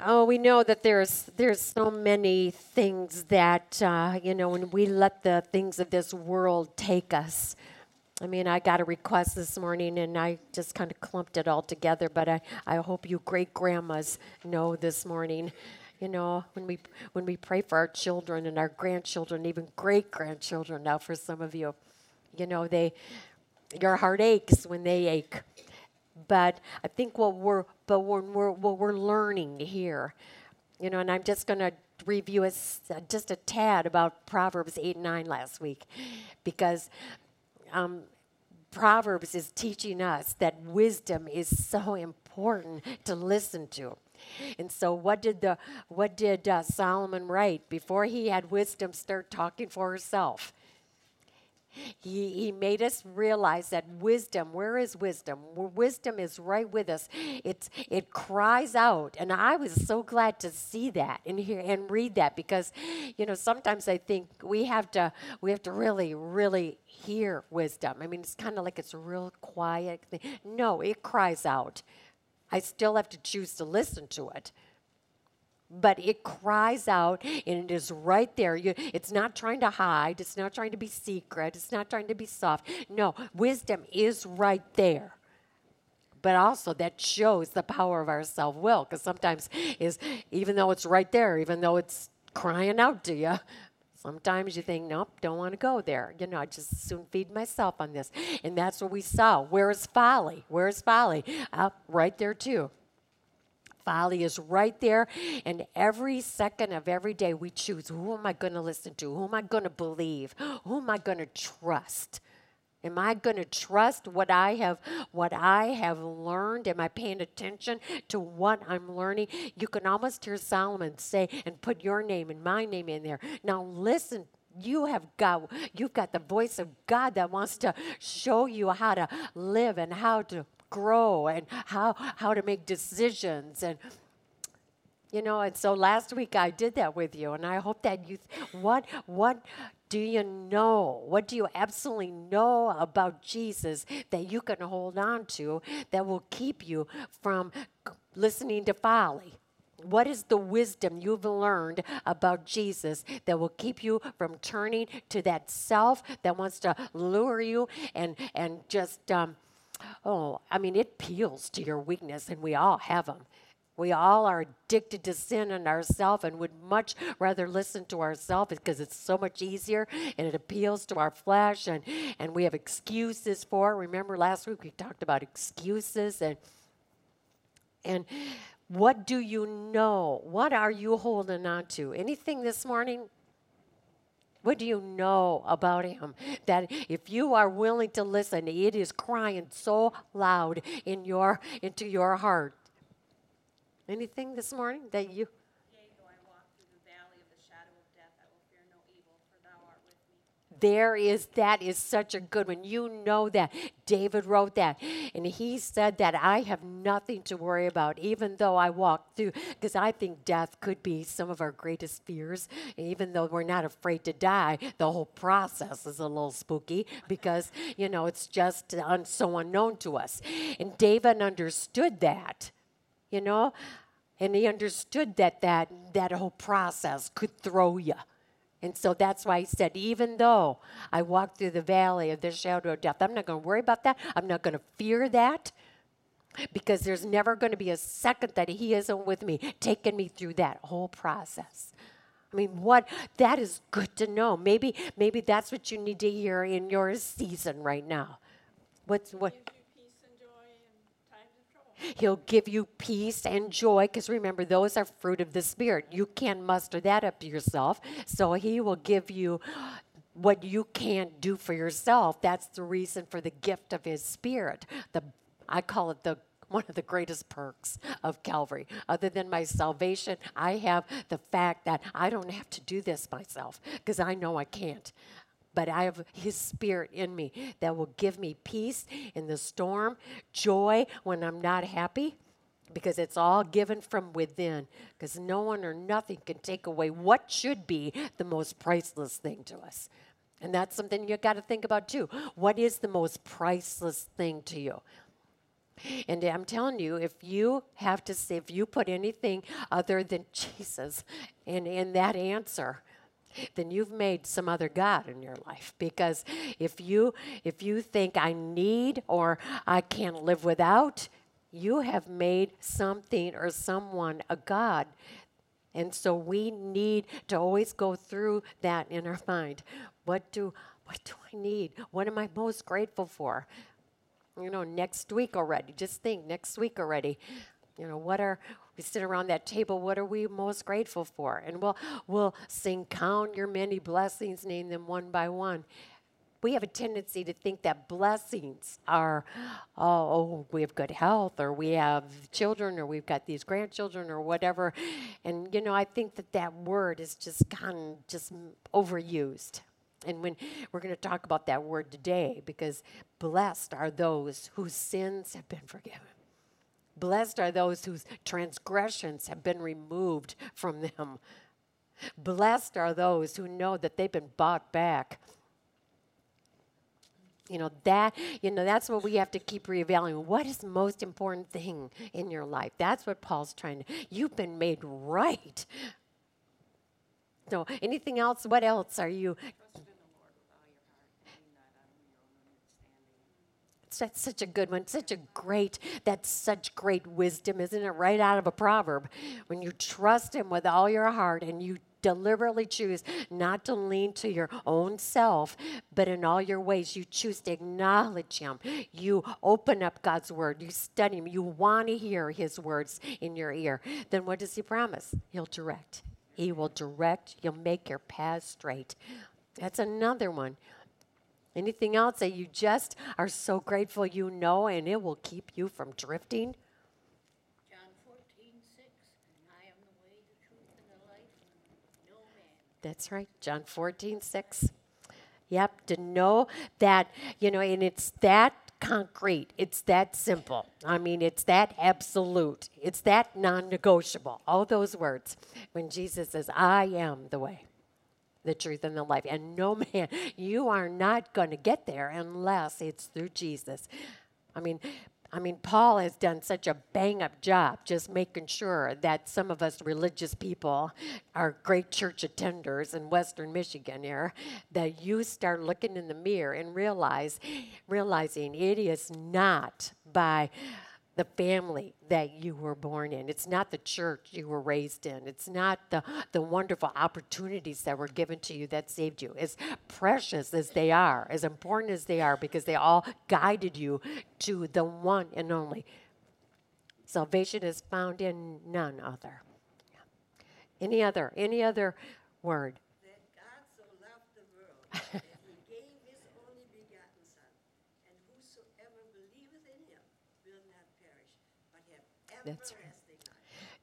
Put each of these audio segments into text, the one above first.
Oh, we know that there's there's so many things that uh, you know when we let the things of this world take us. I mean, I got a request this morning and I just kind of clumped it all together, but I, I hope you great grandmas know this morning. You know, when we when we pray for our children and our grandchildren, even great grandchildren now for some of you, you know, they your heart aches when they ache. But I think what we're but when we're what we're learning here, you know, and I'm just going to review a, just a tad about Proverbs eight and nine last week, because. Um, Proverbs is teaching us that wisdom is so important to listen to. And so, what did the what did uh, Solomon write before he had wisdom start talking for herself? He, he made us realize that wisdom, where is wisdom? Wisdom is right with us. It's, it cries out. And I was so glad to see that and hear and read that because, you know, sometimes I think we have to, we have to really, really hear wisdom. I mean, it's kind of like it's a real quiet thing. No, it cries out. I still have to choose to listen to it but it cries out and it is right there. You, it's not trying to hide, it's not trying to be secret, it's not trying to be soft. No, wisdom is right there. But also that shows the power of our self will, because sometimes is even though it's right there, even though it's crying out to you, sometimes you think, nope, don't want to go there. You know, I just soon feed myself on this. And that's what we saw. Where is folly? Where is folly? Uh, right there too folly is right there. And every second of every day, we choose who am I going to listen to? Who am I going to believe? Who am I going to trust? Am I going to trust what I have what I have learned? Am I paying attention to what I'm learning? You can almost hear Solomon say and put your name and my name in there. Now listen you have got you've got the voice of God that wants to show you how to live and how to grow and how how to make decisions and you know and so last week i did that with you and i hope that you what what do you know? What do you absolutely know about jesus that you can hold on to that will keep you from listening to folly? What is the wisdom you've learned about Jesus that will keep you from turning to that self that wants to lure you and and just um, Oh, I mean, it peels to your weakness, and we all have them. We all are addicted to sin and ourselves and would much rather listen to ourselves because it's so much easier and it appeals to our flesh and, and we have excuses for. Remember last week we talked about excuses and and what do you know? What are you holding on to? Anything this morning? What do you know about him? That if you are willing to listen, it is crying so loud in your into your heart. Anything this morning that you there is that is such a good one. You know that. David wrote that. And he said that I have nothing to worry about, even though I walk through, because I think death could be some of our greatest fears. Even though we're not afraid to die, the whole process is a little spooky because, you know, it's just un- so unknown to us. And David understood that, you know, and he understood that that, that whole process could throw you. And so that's why he said, even though I walk through the valley of the shadow of death, I'm not going to worry about that. I'm not going to fear that because there's never going to be a second that he isn't with me, taking me through that whole process. I mean, what that is good to know. Maybe, maybe that's what you need to hear in your season right now. What's what? He'll give you peace and joy because remember, those are fruit of the Spirit. You can't muster that up to yourself. So He will give you what you can't do for yourself. That's the reason for the gift of His Spirit. The I call it the one of the greatest perks of Calvary. Other than my salvation, I have the fact that I don't have to do this myself because I know I can't but I have His Spirit in me that will give me peace in the storm, joy when I'm not happy, because it's all given from within. Because no one or nothing can take away what should be the most priceless thing to us. And that's something you got to think about too. What is the most priceless thing to you? And I'm telling you, if you have to say, if you put anything other than Jesus in, in that answer, then you've made some other god in your life. Because if you if you think i need or i can't live without you have made something or someone a god. And so we need to always go through that in our mind. What do what do i need? What am i most grateful for? You know next week already. Just think next week already. You know what are we sit around that table. What are we most grateful for? And we'll we'll sing count your many blessings name them one by one. We have a tendency to think that blessings are oh, oh we have good health or we have children or we've got these grandchildren or whatever. And you know i think that that word is just of just overused. And when we're going to talk about that word today because blessed are those whose sins have been forgiven Blessed are those whose transgressions have been removed from them. Blessed are those who know that they've been bought back. You know that you know that's what we have to keep reevaluating. What is the most important thing in your life? That's what Paul's trying to. You've been made right. So anything else? What else are you that's such a good one. Such a great, that's such great wisdom, isn't it? Right out of a proverb. When you trust Him with all your heart and you deliberately choose not to lean to your own self, but in all your ways, you choose to acknowledge Him. You open up God's Word, you study Him, you want to hear His words in your ear. Then what does He promise? He'll direct. He will direct, He'll make your path straight. That's another one. Anything else that you just are so grateful you know and it will keep you from drifting? John 14, 6. I am the way, the truth, and the life. No man. That's right. John 14, 6. Yep, to know that, you know, and it's that concrete. It's that simple. I mean, it's that absolute. It's that non negotiable. All those words. When Jesus says, I am the way the truth, and the life. And no man, you are not going to get there unless it's through Jesus. I mean, I mean, Paul has done such a bang up job just making sure that some of us religious people are great church attenders in Western Michigan here, that you start looking in the mirror and realize, realizing it is not by the family that you were born in. It's not the church you were raised in. It's not the, the wonderful opportunities that were given to you that saved you. As precious as they are, as important as they are, because they all guided you to the one and only. Salvation is found in none other. Any other? Any other word? That God so loved the world That's.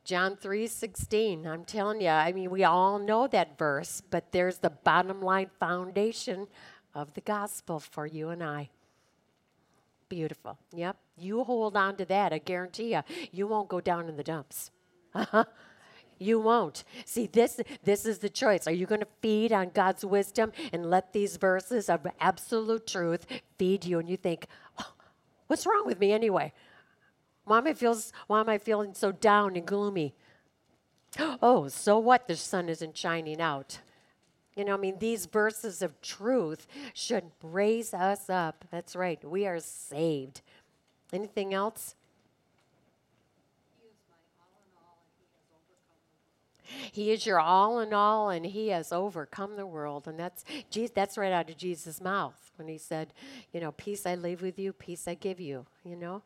John 3:16. I'm telling you, I mean, we all know that verse, but there's the bottom line foundation of the gospel for you and I. Beautiful. Yep. You hold on to that. I guarantee you, you won't go down in the dumps. Uh-huh. You won't. See, this this is the choice. Are you going to feed on God's wisdom and let these verses of absolute truth feed you and you think, oh, "What's wrong with me anyway? Why am I feels why am I feeling so down and gloomy? Oh, so what? The sun isn't shining out. You know, I mean, these verses of truth should raise us up. That's right. We are saved. Anything else? He is your all in all, and He has overcome the world. And that's that's right out of Jesus' mouth when He said, "You know, peace I leave with you, peace I give you." You know,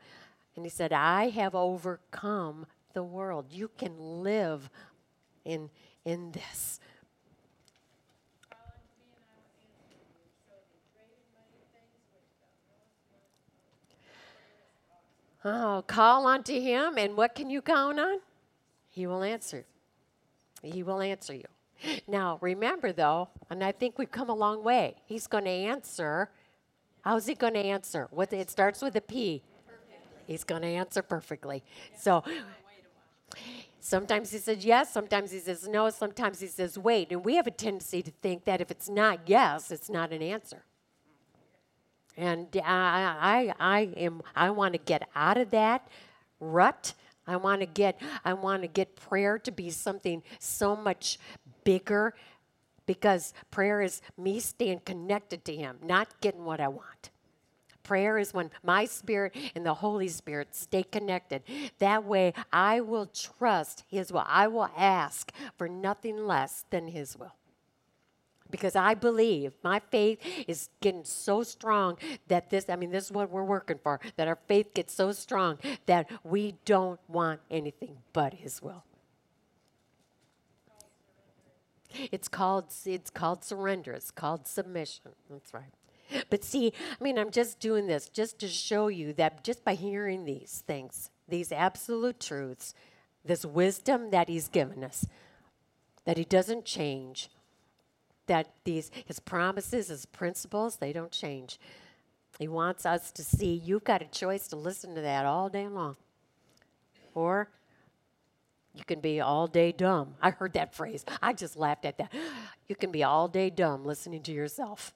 and he said, I have overcome the world. You can live in, in this. Oh, call unto him, and what can you count on? He will answer. He will answer you. Now, remember though, and I think we've come a long way. He's going to answer. How's he going to answer? What it starts with a P. He's going to answer perfectly. So sometimes he says yes, sometimes he says no, sometimes he says wait. And we have a tendency to think that if it's not yes, it's not an answer. And I, I, I am. I want to get out of that rut. I want to get. I want to get prayer to be something so much bigger, because prayer is me staying connected to Him, not getting what I want. Prayer is when my spirit and the Holy Spirit stay connected. That way, I will trust His will. I will ask for nothing less than His will. Because I believe my faith is getting so strong that this, I mean, this is what we're working for, that our faith gets so strong that we don't want anything but His will. It's called it's called surrender. It's called submission. That's right. But see, I mean, I'm just doing this just to show you that just by hearing these things, these absolute truths, this wisdom that He's given us, that He doesn't change, that these His promises, His principles, they don't change. He wants us to see you've got a choice to listen to that all day long. Or you can be all day dumb. I heard that phrase. I just laughed at that. You can be all day dumb listening to yourself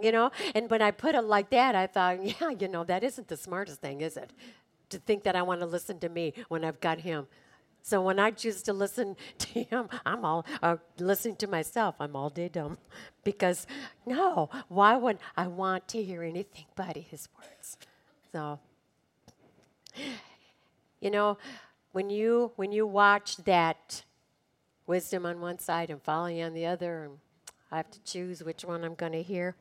you know? And when I put it like that, I thought, yeah, you know, that isn't the smartest thing, is it? To think that I want to listen to me when I've got him. So when I choose to listen to him, I'm all uh, listening to myself. I'm all day dumb, because no, why would I want to hear anything but his words? So, you know, when you when you watch that wisdom on one side and folly on the other, and I have to choose which one I'm going to hear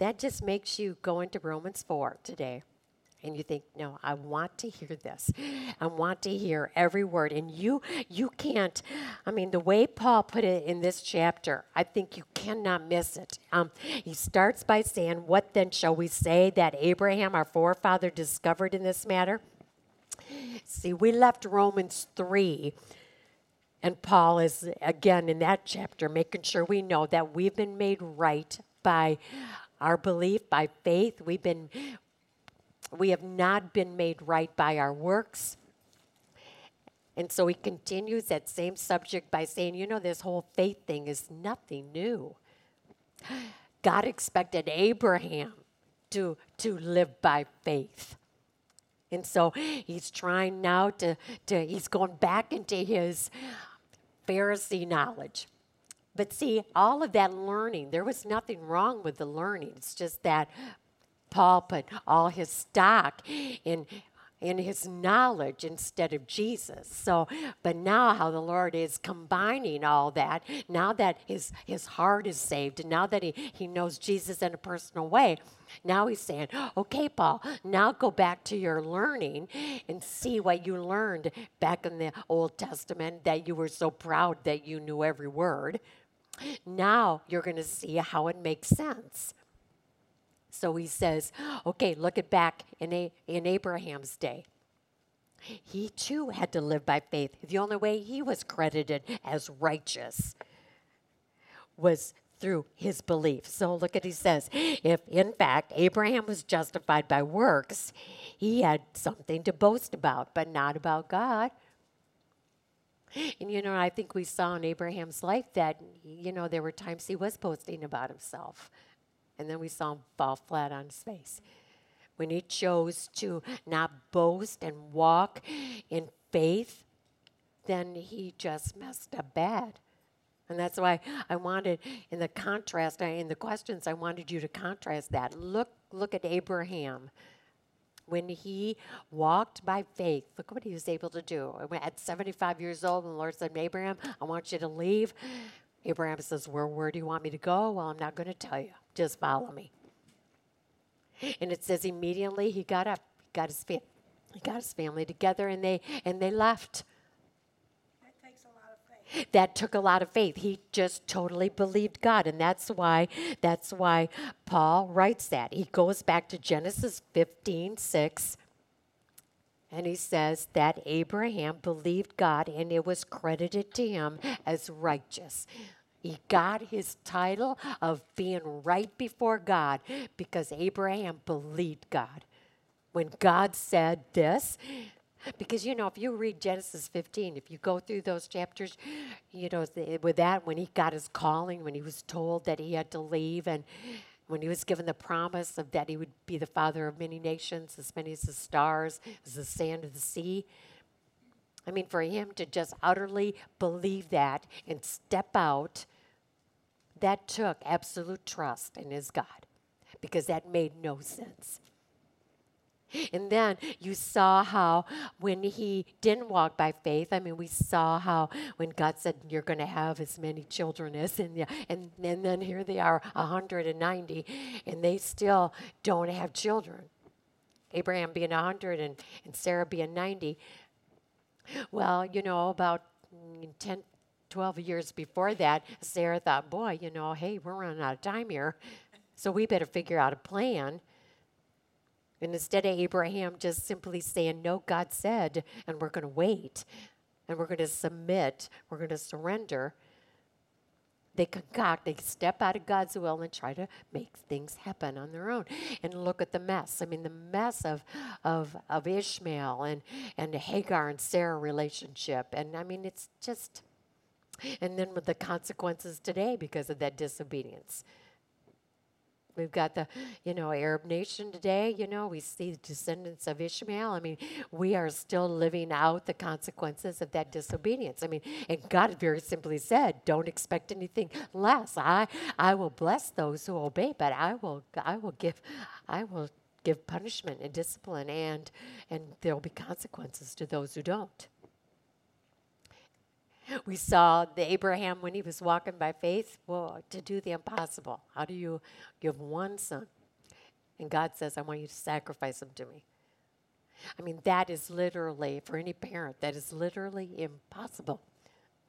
that just makes you go into Romans 4 today. And you think, no, I want to hear this. I want to hear every word. And you you can't, I mean, the way Paul put it in this chapter, I think you cannot miss it. Um, he starts by saying, What then shall we say that Abraham, our forefather, discovered in this matter? See, we left Romans 3 and Paul is, again, in that chapter, making sure we know that we've been made right by our belief by faith. We've been we have not been made right by our works. And so he continues that same subject by saying, you know, this whole faith thing is nothing new. God expected Abraham to, to live by faith. And so he's trying now to, to, he's going back into his Pharisee knowledge. But see, all of that learning, there was nothing wrong with the learning. It's just that Paul put all his stock in in his knowledge instead of Jesus. So, but now how the Lord is combining all that, now that his his heart is saved, and now that he, he knows Jesus in a personal way, now he's saying, okay, Paul, now go back to your learning and see what you learned back in the Old Testament that you were so proud that you knew every word. Now you're going to see how it makes sense. So he says, okay, look at back in, a, in Abraham's day. He too had to live by faith. The only way he was credited as righteous was through his belief. So look at he says, if in fact Abraham was justified by works, he had something to boast about, but not about God. And you know, I think we saw in Abraham's life that, you know, there were times he was boasting about himself. And then we saw him fall flat on his face. When he chose to not boast and walk in faith, then he just messed up bad. And that's why I wanted, in the contrast, in the questions, I wanted you to contrast that. Look, look at Abraham when he walked by faith, look what he was able to do. At 75 years old, the Lord said, Abraham, I want you to leave. Abraham says, Where, where do you want me to go? Well, I'm not going to tell you. Just follow me. And it says immediately he got up, he got his, fa- he got his family together, and they, and they left. That takes a lot of faith. That took a lot of faith. He just totally believed God. And that's why that's why Paul writes that. He goes back to Genesis 15, 6. And he says that Abraham believed God and it was credited to him as righteous. He got his title of being right before God because Abraham believed God. When God said this, because, you know, if you read Genesis 15, if you go through those chapters, you know, with that, when he got his calling, when he was told that he had to leave, and when he was given the promise of that he would be the father of many nations, as many as the stars, as the sand of the sea. I mean, for him to just utterly believe that and step out, that took absolute trust in his God because that made no sense. And then you saw how when he didn't walk by faith, I mean, we saw how when God said, You're going to have as many children as, and, and, and then here they are, 190, and they still don't have children. Abraham being 100 and, and Sarah being 90. Well, you know, about mm, 10, 12 years before that, Sarah thought, Boy, you know, hey, we're running out of time here. So we better figure out a plan. And instead of Abraham just simply saying, No, God said, and we're going to wait, and we're going to submit, we're going to surrender, they concoct, they step out of God's will and try to make things happen on their own. And look at the mess. I mean, the mess of, of, of Ishmael and, and Hagar and Sarah relationship. And I mean, it's just, and then with the consequences today because of that disobedience. We've got the, you know, Arab nation today. You know, we see the descendants of Ishmael. I mean, we are still living out the consequences of that disobedience. I mean, and God very simply said, "Don't expect anything less. I, I will bless those who obey, but I will, I will give, I will give punishment and discipline, and and there will be consequences to those who don't." We saw the Abraham when he was walking by faith, well, to do the impossible. How do you give one son? And God says, I want you to sacrifice him to me. I mean, that is literally, for any parent, that is literally impossible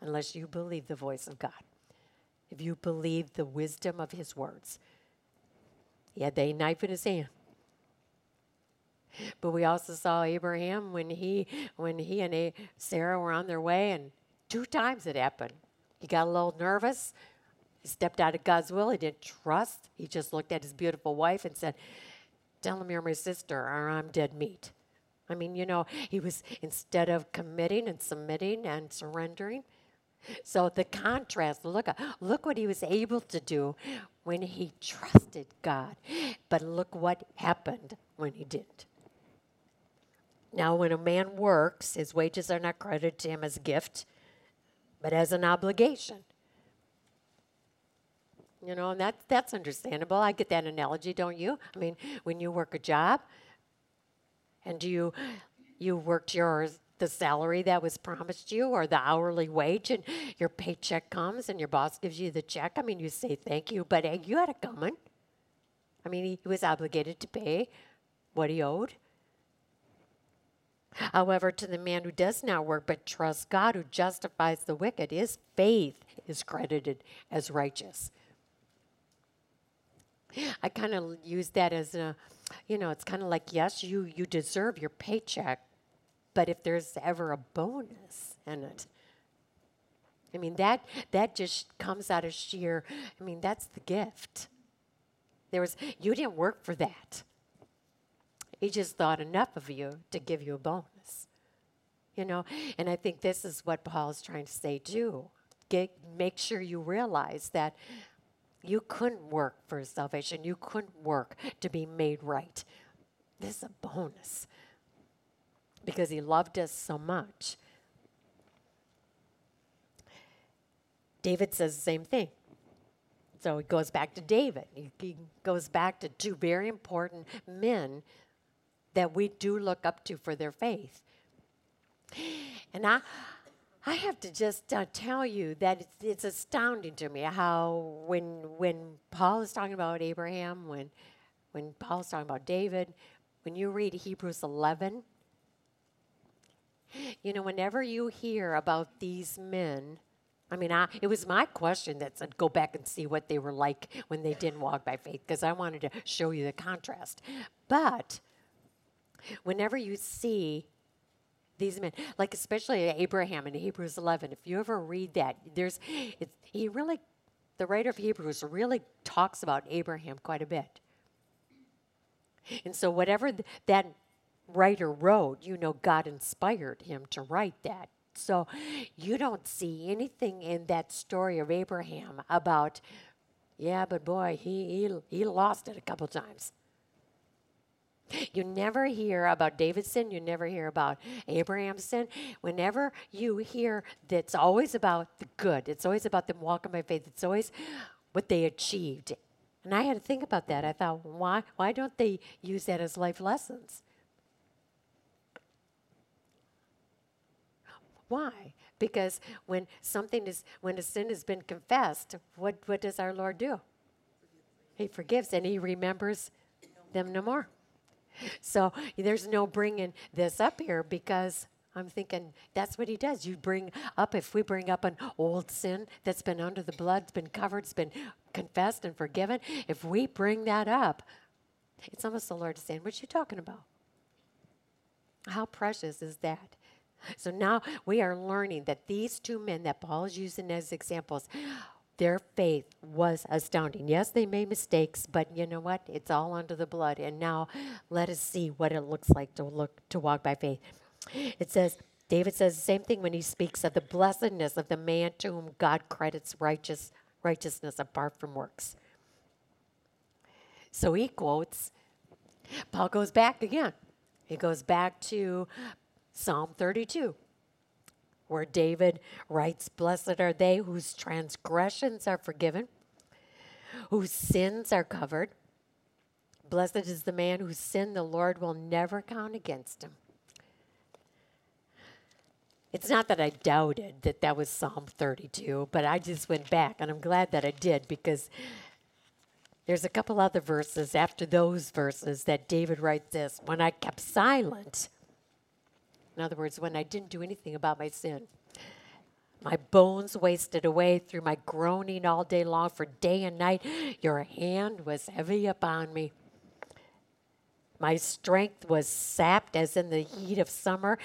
unless you believe the voice of God. If you believe the wisdom of his words. He had the knife in his hand. But we also saw Abraham when he when he and Sarah were on their way and Two times it happened. He got a little nervous. He stepped out of God's will. He didn't trust. He just looked at his beautiful wife and said, Tell him you're my sister or I'm dead meat. I mean, you know, he was, instead of committing and submitting and surrendering. So the contrast, look, look what he was able to do when he trusted God. But look what happened when he didn't. Now, when a man works, his wages are not credited to him as a gift, but as an obligation. You know, and that, that's understandable. I get that analogy, don't you? I mean, when you work a job and you you worked your the salary that was promised you or the hourly wage and your paycheck comes and your boss gives you the check, I mean, you say thank you, but hey, you had it coming. I mean, he was obligated to pay what he owed. However, to the man who does not work but trusts God who justifies the wicked, his faith is credited as righteous. I kind of use that as a, you know, it's kind of like, yes, you, you deserve your paycheck, but if there's ever a bonus in it, I mean, that, that just comes out of sheer, I mean, that's the gift. There was, you didn't work for that. He just thought enough of you to give you a bonus. You know, and I think this is what Paul is trying to say too. Get, make sure you realize that you couldn't work for salvation. You couldn't work to be made right. This is a bonus because he loved us so much. David says the same thing. So he goes back to David. He, he goes back to two very important men that we do look up to for their faith. And I, I have to just uh, tell you that it's, it's astounding to me how when when Paul is talking about Abraham, when when Paul is talking about David, when you read Hebrews 11, you know, whenever you hear about these men, I mean, I, it was my question that said, go back and see what they were like when they didn't walk by faith, because I wanted to show you the contrast. But Whenever you see these men, like especially Abraham in Hebrews 11, if you ever read that, there's, he really, the writer of Hebrews really talks about Abraham quite a bit. And so, whatever th- that writer wrote, you know, God inspired him to write that. So, you don't see anything in that story of Abraham about Yeah, but boy, he, he, he lost it a couple times. You never hear about David's sin. You never hear about Abraham's sin. Whenever you hear that's always about the good, it's always about them walking by faith. It's always what they achieved. And I had to think about that. I thought, why, why don't they use that as life lessons? Why? Because when something is, when a sin has been confessed, what, what does our Lord do? He forgives and he remembers them no more. So there's no bringing this up here because I'm thinking that's what he does. You bring up, if we bring up an old sin that's been under the blood, it's been covered, it's been confessed and forgiven, if we bring that up, it's almost the Lord saying, What you talking about? How precious is that? So now we are learning that these two men that Paul is using as examples, their faith was astounding. Yes, they made mistakes, but you know what? It's all under the blood. And now let us see what it looks like to look to walk by faith. It says, David says the same thing when he speaks of the blessedness of the man to whom God credits righteous righteousness apart from works. So he quotes, Paul goes back again. He goes back to Psalm 32, where David writes, Blessed are they whose transgressions are forgiven, whose sins are covered. Blessed is the man whose sin the Lord will never count against him. It's not that I doubted that that was Psalm 32, but I just went back, and I'm glad that I did because there's a couple other verses after those verses that David writes this When I kept silent, in other words, when I didn't do anything about my sin, my bones wasted away through my groaning all day long, for day and night your hand was heavy upon me. My strength was sapped as in the heat of summer.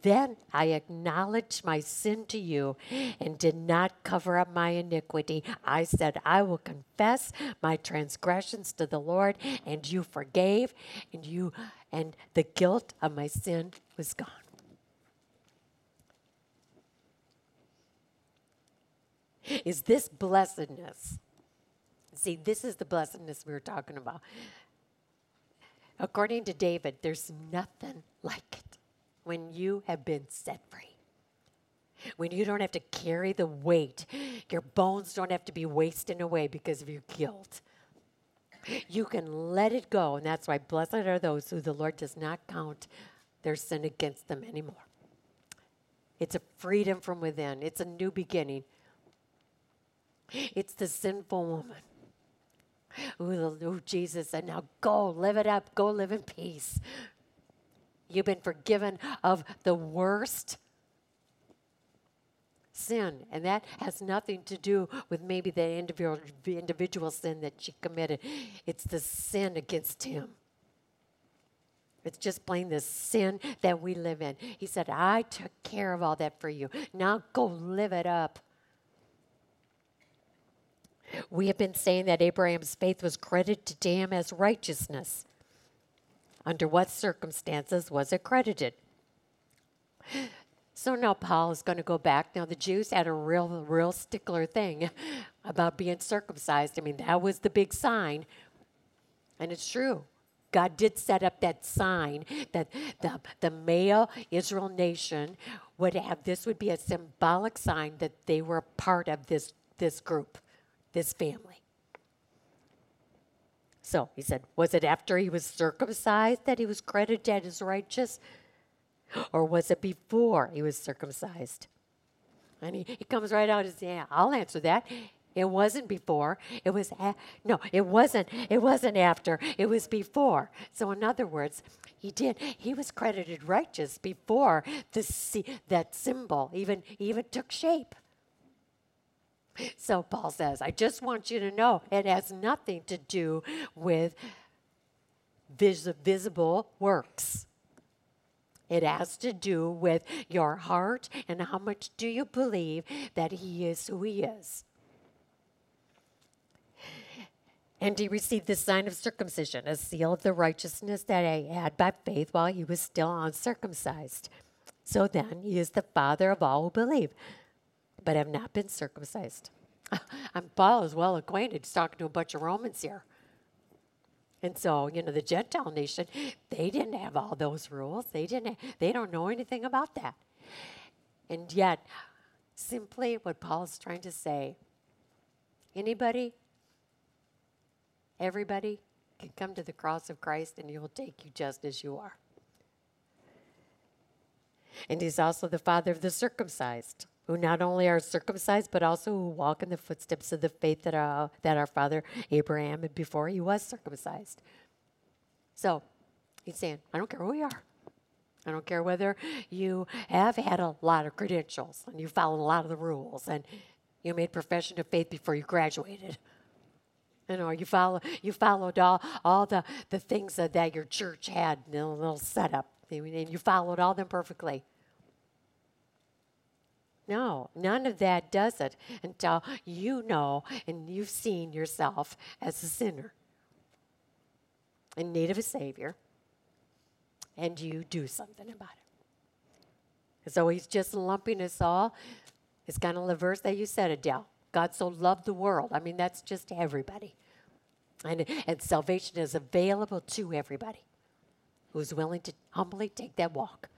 Then I acknowledged my sin to you and did not cover up my iniquity. I said, I will confess my transgressions to the Lord, and you forgave, and you and the guilt of my sin was gone. Is this blessedness? See, this is the blessedness we were talking about. According to David, there's nothing like it when you have been set free. When you don't have to carry the weight, your bones don't have to be wasting away because of your guilt. You can let it go, and that's why blessed are those who the Lord does not count their sin against them anymore. It's a freedom from within, it's a new beginning. It's the sinful woman who Jesus said, Now go, live it up, go live in peace. You've been forgiven of the worst sin. And that has nothing to do with maybe the individual, individual sin that she committed, it's the sin against him. It's just plain the sin that we live in. He said, I took care of all that for you. Now go live it up. We have been saying that Abraham's faith was credited to him as righteousness. Under what circumstances was it credited? So now Paul is going to go back. Now the Jews had a real, real stickler thing about being circumcised. I mean, that was the big sign. And it's true. God did set up that sign that the, the male Israel nation would have this would be a symbolic sign that they were part of this, this group this family. So he said, Was it after he was circumcised that he was credited as righteous? Or was it before he was circumcised? And he, he comes right out and says, Yeah, I'll answer that. It wasn't before. It was a- no. It wasn't. It wasn't after. It was before. So in other words, he did. He was credited righteous before the that symbol even even took shape. So Paul says, I just want you to know it has nothing to do with vis- visible works. It has to do with your heart and how much do you believe that he is who he is. And he received the sign of circumcision, a seal of the righteousness that he had by faith while he was still uncircumcised. So then, he is the father of all who believe but have not been circumcised. Paul is well acquainted. He's talking to a bunch of Romans here. And so, you know, the Gentile nation, they didn't have all those rules. They didn't they don't know anything about that. And yet, simply what Paul is trying to say, anybody, everybody can come to the cross of Christ and he will take you just as you are. And he's also the father of the circumcised, who not only are circumcised, but also who walk in the footsteps of the faith that our, that our father Abraham had before he was circumcised. So he's saying, I don't care who you are. I don't care whether you have had a lot of credentials and you followed a lot of the rules and you made profession of faith before you graduated. You know, you follow you followed all, all the, the things that, that your church had, in a little setup, and you followed all them perfectly. No, none of that does it until you know and you've seen yourself as a sinner in need of a Savior, and you do something about it. So he's just lumping us all. It's kind of the verse that you said, Adele. God so loved the world. I mean, that's just everybody. And, and salvation is available to everybody who's willing to humbly take that walk.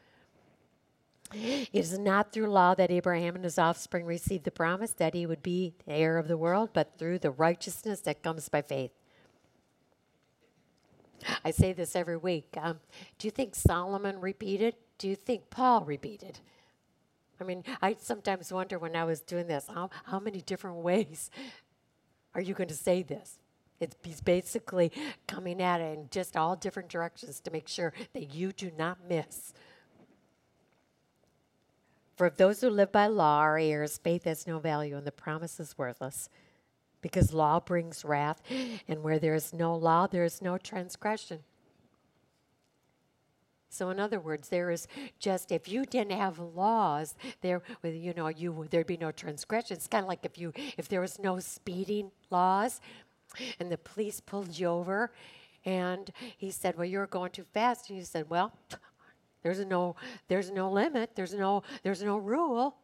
It is not through law that Abraham and his offspring received the promise that he would be the heir of the world, but through the righteousness that comes by faith. I say this every week. Um, do you think Solomon repeated? Do you think Paul repeated? I mean, I sometimes wonder when I was doing this, how, how many different ways are you going to say this? It's, he's basically coming at it in just all different directions to make sure that you do not miss. For if those who live by law are heirs, faith has no value and the promise is worthless. Because law brings wrath, and where there is no law, there is no transgression. So, in other words, there is just if you didn't have laws, there, you know, you there'd be no transgression. It's kind of like if you if there was no speeding laws, and the police pulled you over, and he said, "Well, you're going too fast," and you said, "Well, there's no there's no limit. There's no there's no rule."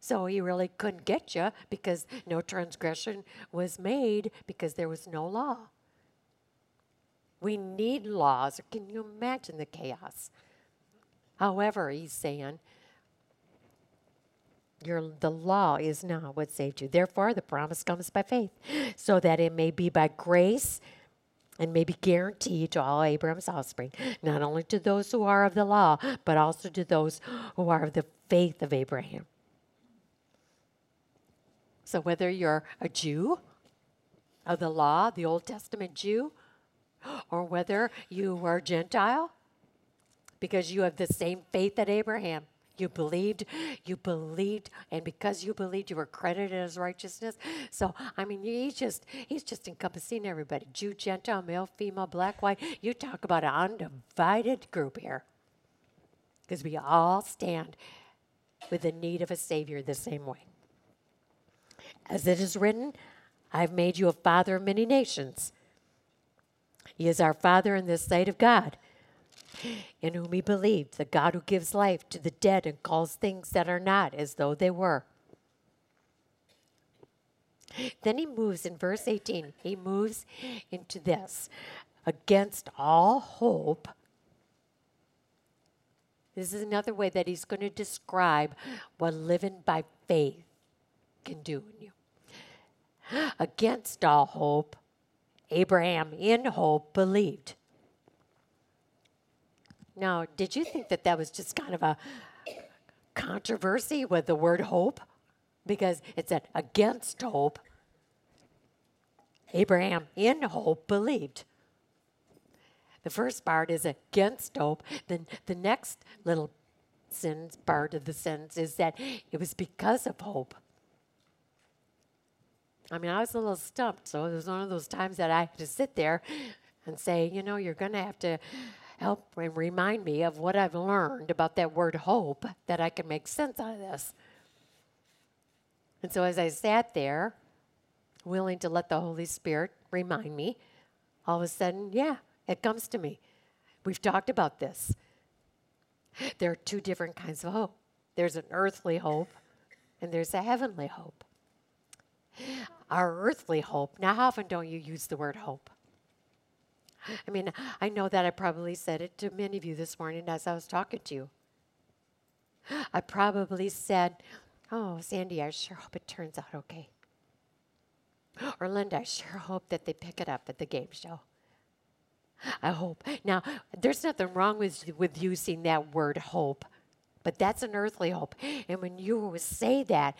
So he really couldn't get you because no transgression was made because there was no law. We need laws. Can you imagine the chaos? However, he's saying, your, the law is not what saved you. Therefore, the promise comes by faith, so that it may be by grace and may be guaranteed to all Abraham's offspring, not only to those who are of the law, but also to those who are of the faith of Abraham. So, whether you're a Jew of the law, the Old Testament Jew, or whether you are Gentile, because you have the same faith that Abraham. You believed, you believed, and because you believed, you were credited as righteousness. So, I mean, he's just he's just encompassing everybody: Jew, Gentile, male, female, black, white. You talk about an undivided group here, because we all stand with the need of a savior the same way. As it is written, I've made you a father of many nations. He is our Father in the sight of God, in whom he believed, the God who gives life to the dead and calls things that are not as though they were. Then he moves in verse 18, he moves into this against all hope. This is another way that he's going to describe what living by faith can do in you against all hope, Abraham, in hope, believed. Now, did you think that that was just kind of a controversy with the word hope? Because it said against hope. Abraham, in hope, believed. The first part is against hope. Then the next little sentence, part of the sentence is that it was because of hope. I mean, I was a little stumped. So it was one of those times that I had to sit there and say, you know, you're going to have to help and remind me of what I've learned about that word hope that I can make sense out of this. And so as I sat there, willing to let the Holy Spirit remind me, all of a sudden, yeah, it comes to me. We've talked about this. There are two different kinds of hope there's an earthly hope, and there's a heavenly hope. our earthly hope. Now, how often don't you use the word hope? I mean, I know that I probably said it to many of you this morning as I was talking to you. I probably said, Oh, Sandy, I sure hope it turns out okay. Or Linda, I sure hope that they pick it up at the game show. I hope. Now, there's nothing wrong with, with using that word hope, but that's an earthly hope. And when you say that,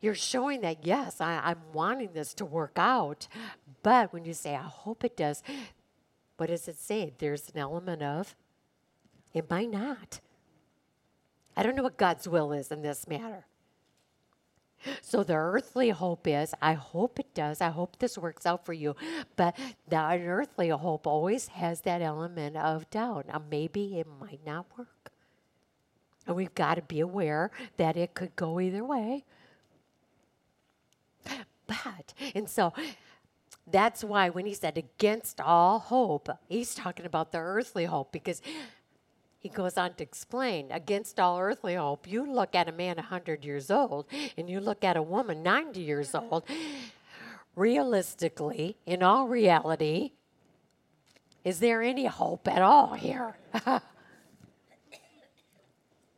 you're showing that, yes, I, I'm wanting this to work out. But when you say, I hope it does, what does it say? There's an element of, it might not. I don't know what God's will is in this matter. So the earthly hope is, I hope it does. I hope this works out for you. But the earthly hope always has that element of doubt. Now, maybe it might not work. And we've got to be aware that it could go either way. But, and so that's why when he said against all hope, he's talking about the earthly hope because he goes on to explain against all earthly hope, you look at a man 100 years old and you look at a woman 90 years old. Realistically, in all reality, is there any hope at all here?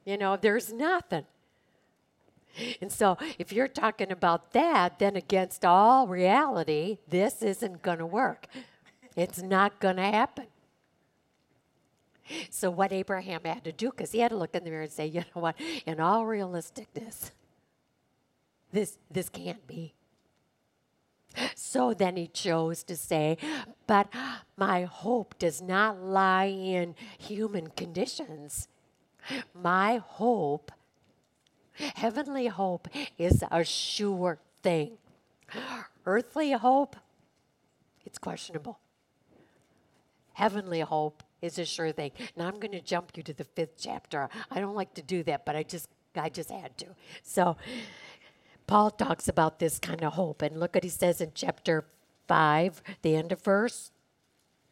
you know, there's nothing. And so, if you're talking about that, then against all reality, this isn't going to work. It's not going to happen. So, what Abraham had to do, because he had to look in the mirror and say, you know what, in all realisticness, this, this can't be. So then he chose to say, But my hope does not lie in human conditions. My hope, heavenly hope, is a sure thing. Earthly hope, it's questionable. Heavenly hope is a sure thing. Now I'm going to jump you to the fifth chapter. I don't like to do that, but I just I just had to. So Paul talks about this kind of hope, and look what he says in chapter five, the end of verse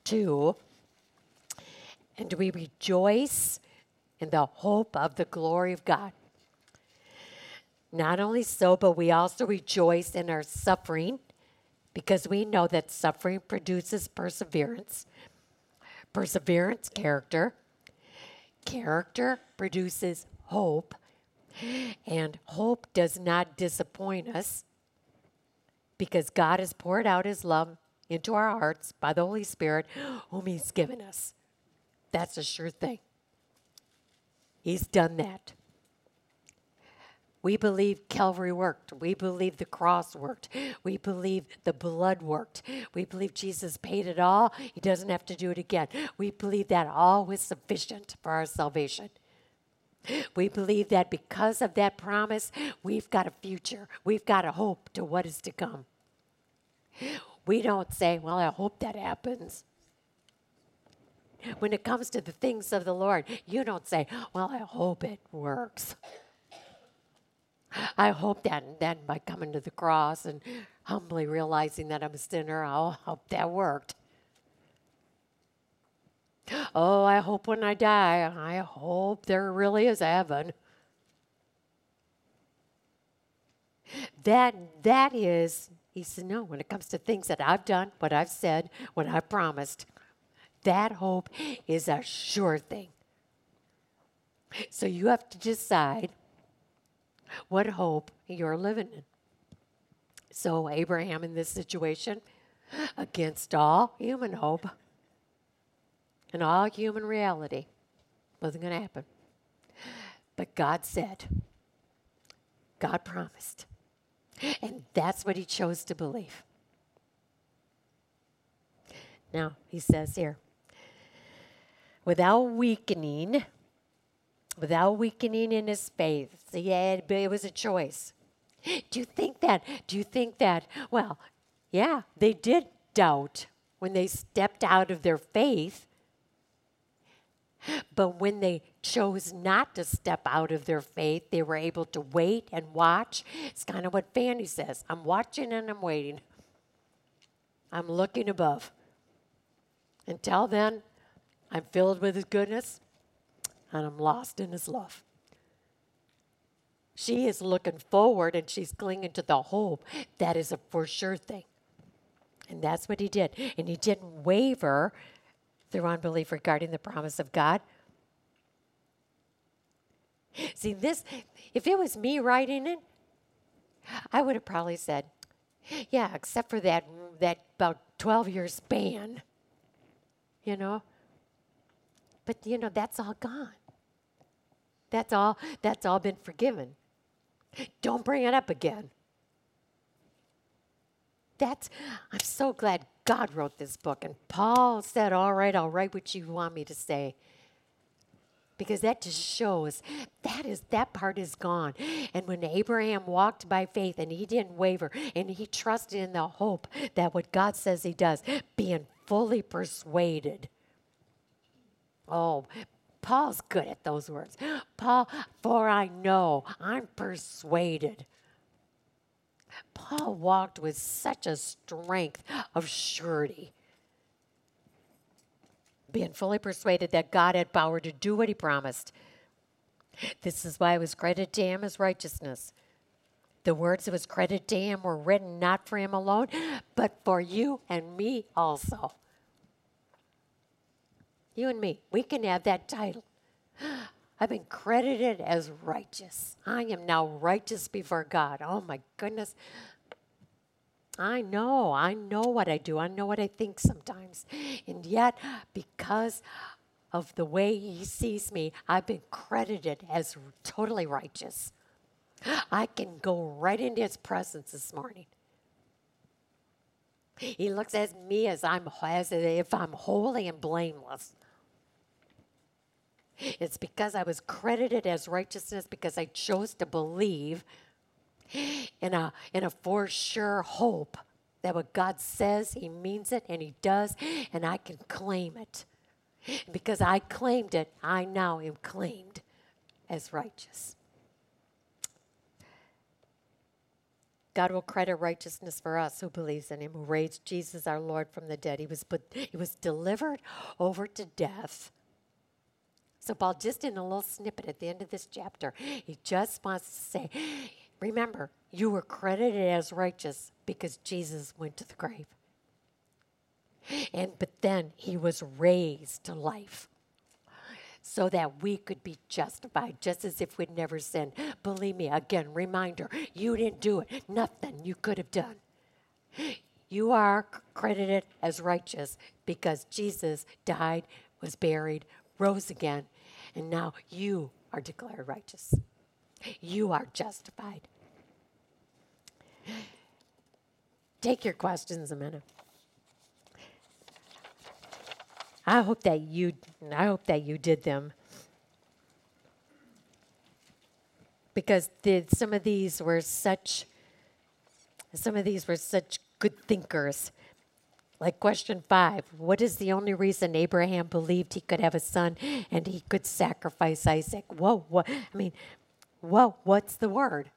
two. And we rejoice in the hope of the glory of God. Not only so, but we also rejoice in our suffering because we know that suffering produces perseverance perseverance, character. Character produces hope, and hope does not disappoint us because God has poured out his love into our hearts by the Holy Spirit, whom he's given us. That's a sure thing. He's done that. We believe Calvary worked. We believe the cross worked. We believe the blood worked. We believe Jesus paid it all. He doesn't have to do it again. We believe that all was sufficient for our salvation. We believe that because of that promise, we've got a future. We've got a hope to what is to come. We don't say, Well, I hope that happens. When it comes to the things of the Lord, you don't say, Well, I hope it works. I hope that then by coming to the cross and humbly realizing that I'm a sinner, I hope that worked. Oh, I hope when I die, I hope there really is heaven. That that is, he said, no, when it comes to things that I've done, what I've said, what I promised, that hope is a sure thing. So you have to decide what hope you're living in. So, Abraham in this situation, against all human hope and all human reality, wasn't going to happen. But God said, God promised. And that's what he chose to believe. Now, he says here, without weakening, without weakening in his faith. So yeah, it was a choice. Do you think that? Do you think that? Well, yeah, they did doubt when they stepped out of their faith. But when they chose not to step out of their faith, they were able to wait and watch. It's kind of what Fanny says I'm watching and I'm waiting. I'm looking above. Until then, I'm filled with His goodness and I'm lost in his love. She is looking forward and she's clinging to the hope that is a for sure thing. And that's what he did. And he didn't waver through unbelief regarding the promise of God. See, this, if it was me writing it, I would have probably said, yeah, except for that, that about 12 year span, you know? But, you know, that's all gone. That's all, that's all been forgiven. Don't bring it up again. That's, I'm so glad God wrote this book. And Paul said, All right, I'll write what you want me to say. Because that just shows that is that part is gone. And when Abraham walked by faith and he didn't waver and he trusted in the hope that what God says he does, being fully persuaded. Oh, Paul's good at those words. Paul, for I know, I'm persuaded. Paul walked with such a strength of surety, being fully persuaded that God had power to do what he promised. This is why it was credited to him as righteousness. The words that was credited to him were written not for him alone, but for you and me also. You and me, we can have that title. I've been credited as righteous. I am now righteous before God. Oh my goodness. I know, I know what I do, I know what I think sometimes. And yet, because of the way He sees me, I've been credited as totally righteous. I can go right into His presence this morning. He looks at me as I'm as if I'm holy and blameless. It's because I was credited as righteousness because I chose to believe in a, in a for sure hope that what God says, He means it and He does, and I can claim it. Because I claimed it, I now am claimed as righteous. God will credit righteousness for us who believes in him, who raised Jesus our Lord from the dead. He was put, he was delivered over to death so, Paul, just in a little snippet at the end of this chapter, he just wants to say, remember, you were credited as righteous because Jesus went to the grave. And but then he was raised to life so that we could be justified just as if we'd never sinned. Believe me, again, reminder, you didn't do it. Nothing you could have done. You are credited as righteous because Jesus died, was buried, rose again, and now you are declared righteous. You are justified. Take your questions a minute. I hope that you I hope that you did them. Because the, some of these were such some of these were such good thinkers like question five, what is the only reason Abraham believed he could have a son and he could sacrifice Isaac? Whoa, what? I mean, whoa, what's the word?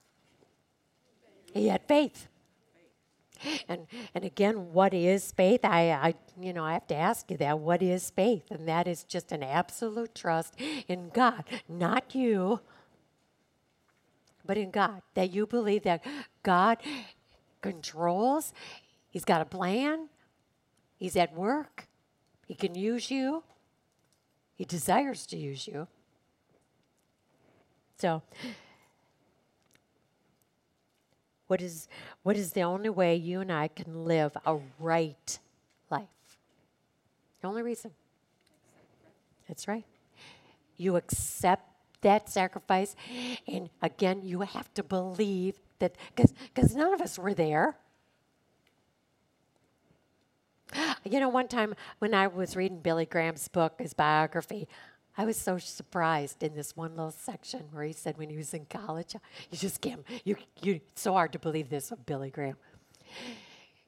He had faith. And and again, what is faith? I, I you know I have to ask you that. What is faith? And that is just an absolute trust in God, not you, but in God. That you believe that God controls. He's got a plan. He's at work. He can use you. He desires to use you. So, what is, what is the only way you and I can live a right life? The only reason. That's right. You accept that sacrifice, and again, you have to believe that, because because none of us were there. You know, one time when I was reading Billy Graham's book, his biography, I was so surprised in this one little section where he said when he was in college, you just can't, you, you, it's so hard to believe this of Billy Graham.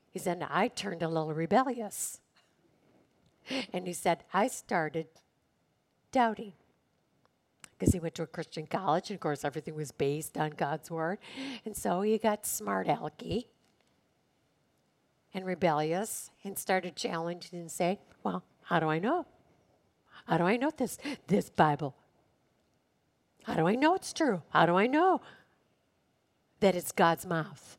He said, I turned a little rebellious. And he said, I started doubting. Because he went to a Christian college, and of course, everything was based on God's word. And so he got smart alecky and rebellious and started challenging and saying, Well, how do I know? How do I know this this Bible? How do I know it's true? How do I know? that it's God's mouth.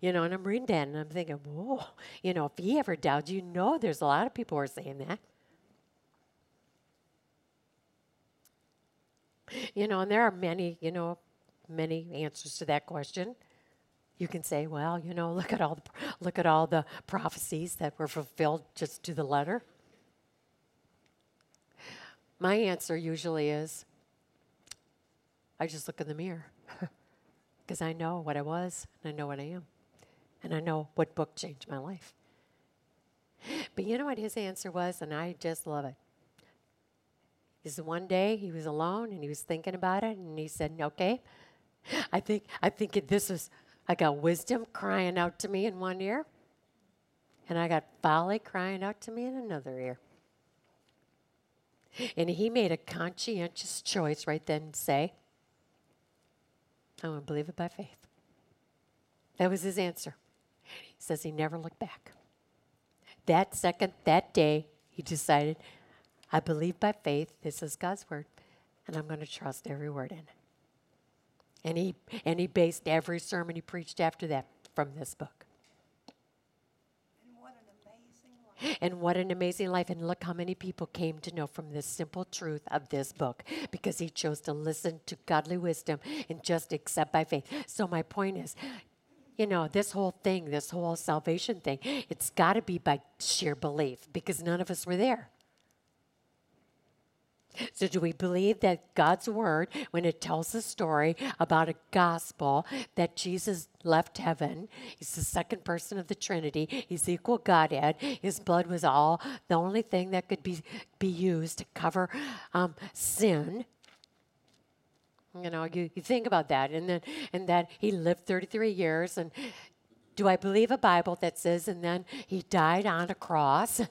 You know, and I'm reading that and I'm thinking, whoa, you know, if he ever doubts, you know, there's a lot of people who are saying that. You know, and there are many, you know, many answers to that question. You can say, well, you know, look at all the look at all the prophecies that were fulfilled just to the letter. My answer usually is I just look in the mirror because I know what I was and I know what I am. And I know what book changed my life. But you know what his answer was, and I just love it. Is one day he was alone and he was thinking about it, and he said, "Okay, I think I think this is I got wisdom crying out to me in one ear, and I got folly crying out to me in another ear." And he made a conscientious choice right then to say, "I'm going to believe it by faith." That was his answer. He says he never looked back. That second, that day, he decided, I believe by faith, this is God's word, and I'm going to trust every word in it. And he, and he based every sermon he preached after that from this book. And what an amazing life. And what an amazing life. And look how many people came to know from this simple truth of this book because he chose to listen to godly wisdom and just accept by faith. So, my point is, you know, this whole thing, this whole salvation thing, it's got to be by sheer belief because none of us were there. So, do we believe that God's word, when it tells a story about a gospel that Jesus left heaven, he's the second person of the Trinity, he's equal Godhead, his blood was all the only thing that could be, be used to cover um, sin? You know, you, you think about that, and then and that he lived 33 years, and do I believe a Bible that says, and then he died on a cross?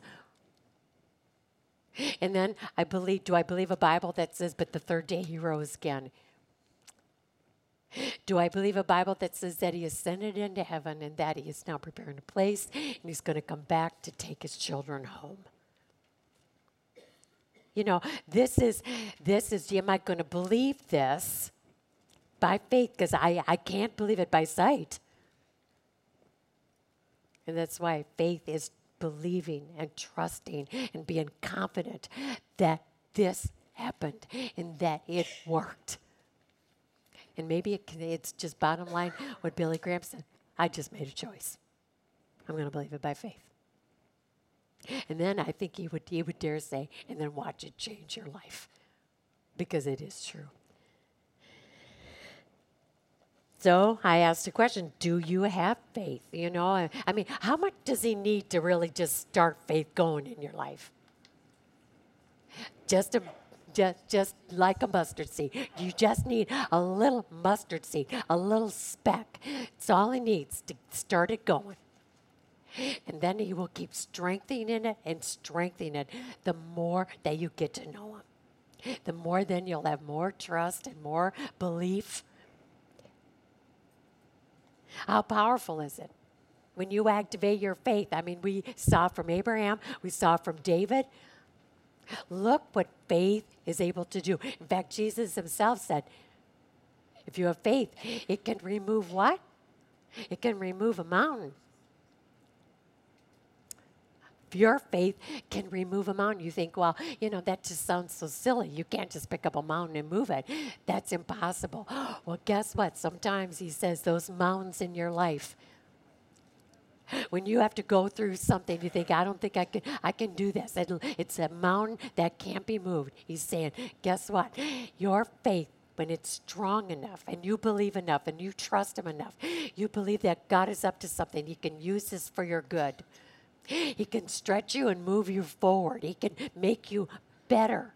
And then I believe, do I believe a Bible that says, but the third day he rose again? Do I believe a Bible that says that he ascended into heaven and that he is now preparing a place and he's going to come back to take his children home? You know, this is, this is, am I going to believe this by faith? Because I, I can't believe it by sight. And that's why faith is believing and trusting and being confident that this happened and that it worked. And maybe it can, it's just bottom line what Billy Graham said I just made a choice. I'm going to believe it by faith. And then I think he would, he would dare say, and then watch it change your life because it is true. So I asked the question Do you have faith? You know, I, mean, how much does he need to really just start faith going in your life? Just a just, just like a mustard seed. You just need a little mustard seed, a little speck. It's all he needs to start it going. And then he will keep strengthening it and strengthening it the more that you get to know him. The more then you'll have more trust and more belief how powerful is it? When you activate your faith, I mean, we saw from Abraham, we saw from David. Look what faith is able to do. In fact, Jesus himself said, if you have faith, it can remove what? It can remove a mountain. Your faith can remove a mountain. You think, well, you know, that just sounds so silly. You can't just pick up a mountain and move it. That's impossible. Well, guess what? Sometimes he says those mountains in your life, when you have to go through something, you think, I don't think I can, I can do this. It's a mountain that can't be moved. He's saying, guess what? Your faith, when it's strong enough and you believe enough and you trust Him enough, you believe that God is up to something. He can use this for your good. He can stretch you and move you forward. He can make you better.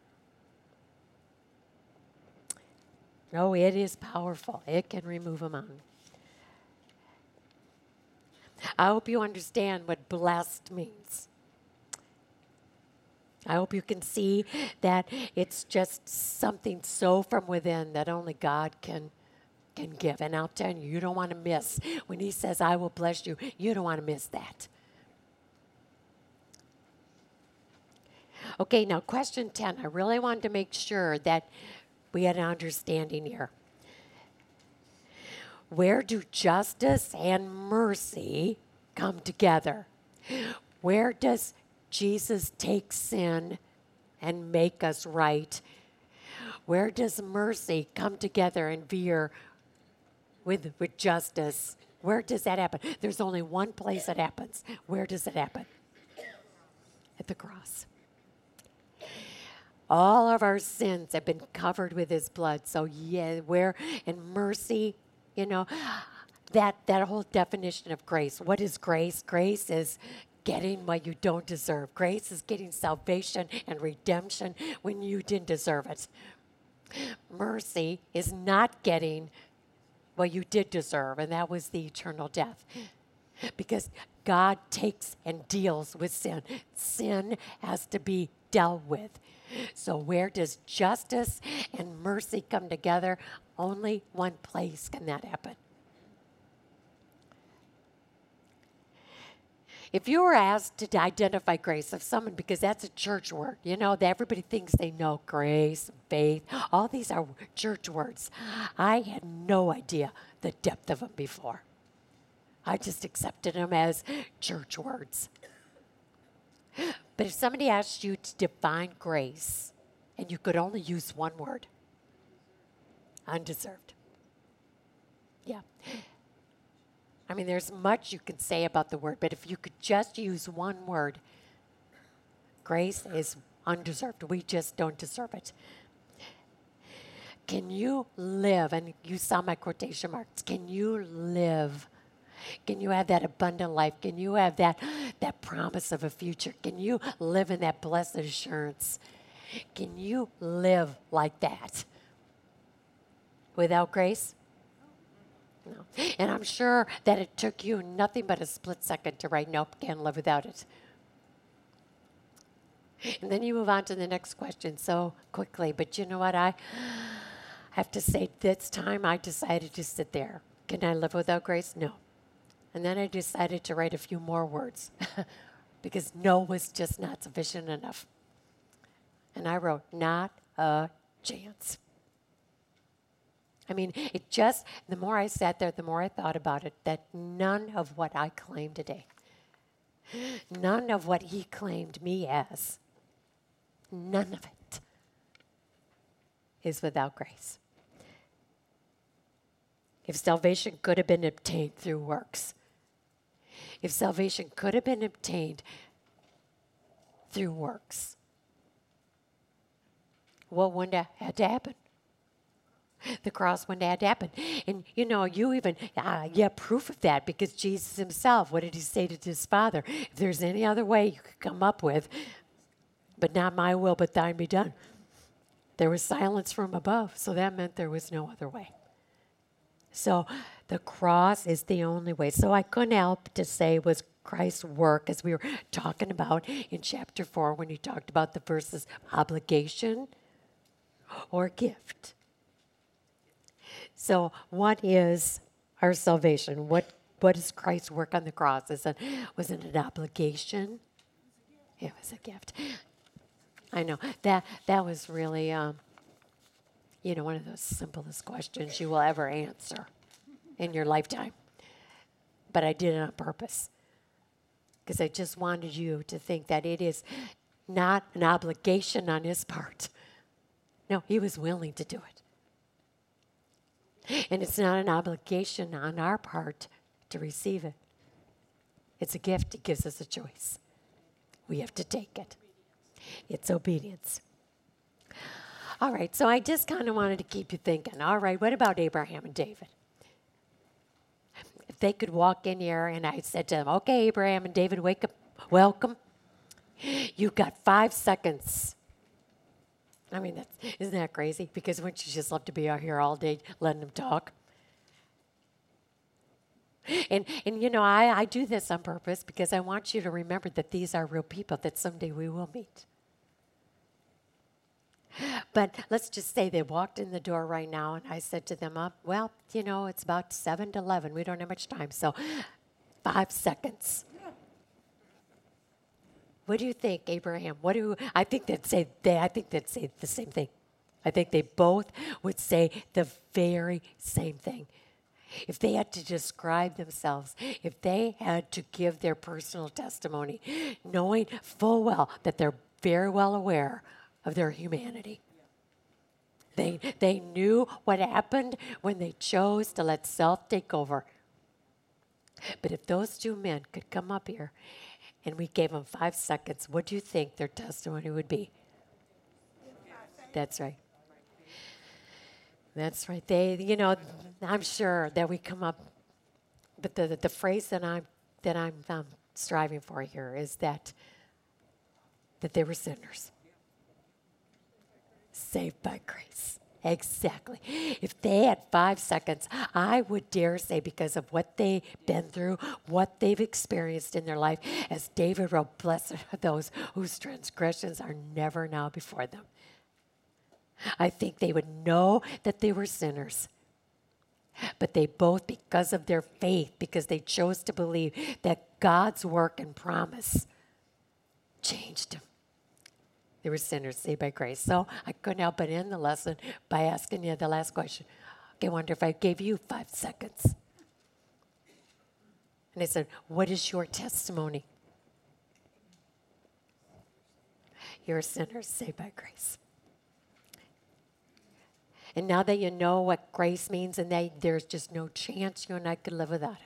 No, it is powerful. It can remove a mountain. I hope you understand what blessed means. I hope you can see that it's just something so from within that only God can can give. And I'll tell you, you don't want to miss when he says, I will bless you. You don't want to miss that. Okay, now question 10. I really wanted to make sure that we had an understanding here. Where do justice and mercy come together? Where does Jesus take sin and make us right? Where does mercy come together and veer with, with justice? Where does that happen? There's only one place it happens. Where does it happen? At the cross. All of our sins have been covered with his blood. So yeah, where in mercy, you know, that that whole definition of grace. What is grace? Grace is getting what you don't deserve. Grace is getting salvation and redemption when you didn't deserve it. Mercy is not getting what you did deserve, and that was the eternal death. Because God takes and deals with sin. Sin has to be dealt with. So, where does justice and mercy come together? Only one place can that happen. If you were asked to identify grace of someone, because that's a church word, you know, that everybody thinks they know grace, faith, all these are church words. I had no idea the depth of them before. I just accepted them as church words. But if somebody asked you to define grace and you could only use one word, undeserved. Yeah. I mean, there's much you can say about the word, but if you could just use one word, grace is undeserved. We just don't deserve it. Can you live, and you saw my quotation marks, can you live can you have that abundant life? Can you have that, that promise of a future? Can you live in that blessed assurance? Can you live like that without grace? No. And I'm sure that it took you nothing but a split second to write, nope, can't live without it. And then you move on to the next question so quickly. But you know what? I have to say, this time I decided to sit there. Can I live without grace? No. And then I decided to write a few more words because no was just not sufficient enough. And I wrote, not a chance. I mean, it just, the more I sat there, the more I thought about it, that none of what I claim today, none of what he claimed me as, none of it is without grace. If salvation could have been obtained through works, if salvation could have been obtained through works, what wouldn't have had to happen? The cross wouldn't have had to happen. And you know, you even, uh, have proof of that because Jesus himself, what did he say to his father? If there's any other way you could come up with, but not my will, but thine be done. There was silence from above, so that meant there was no other way. So the cross is the only way. So I couldn't help to say was Christ's work, as we were talking about in chapter 4 when he talked about the verses obligation or gift. So, what is our salvation? What, what is Christ's work on the cross? Is it, was it an obligation? It was a gift. I know that that was really, um, you know, one of the simplest questions you will ever answer in your lifetime. But I did it on purpose because I just wanted you to think that it is not an obligation on his part. No, he was willing to do it. And it's not an obligation on our part to receive it. It's a gift. He gives us a choice. We have to take it. It's obedience. All right, so I just kind of wanted to keep you thinking. All right, what about Abraham and David? If they could walk in here and I said to them, okay, Abraham and David, wake up, welcome. You've got five seconds. I mean, that's, isn't that crazy? Because wouldn't you just love to be out here all day letting them talk? And, and you know, I, I do this on purpose because I want you to remember that these are real people that someday we will meet. But let's just say they walked in the door right now, and I said to them, uh, Well, you know, it's about 7 to 11. We don't have much time, so five seconds. What do you think, Abraham? What do I think they'd say? They, I think they'd say the same thing. I think they both would say the very same thing. if they had to describe themselves, if they had to give their personal testimony, knowing full well that they're very well aware of their humanity. They, they knew what happened when they chose to let self take over. But if those two men could come up here and we gave them five seconds, what do you think their testimony would be? That's right. That's right. They, you know, I'm sure that we come up, but the, the, the phrase that I'm that I'm um, striving for here is that that they were sinners, saved by grace. Exactly. If they had five seconds, I would dare say, because of what they've been through, what they've experienced in their life, as David wrote, Blessed are those whose transgressions are never now before them. I think they would know that they were sinners. But they both, because of their faith, because they chose to believe that God's work and promise changed them. They were sinners saved by grace. So I couldn't help but end the lesson by asking you the last question. I wonder if I gave you five seconds. And I said, What is your testimony? You're a sinner saved by grace. And now that you know what grace means and that there's just no chance you and I could live without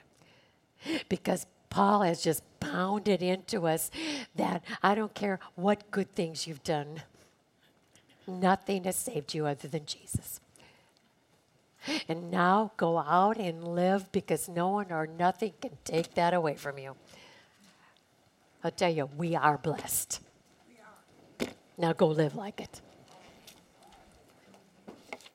it. Because Paul has just pounded into us that I don't care what good things you've done, nothing has saved you other than Jesus. And now go out and live because no one or nothing can take that away from you. I'll tell you, we are blessed. Now go live like it.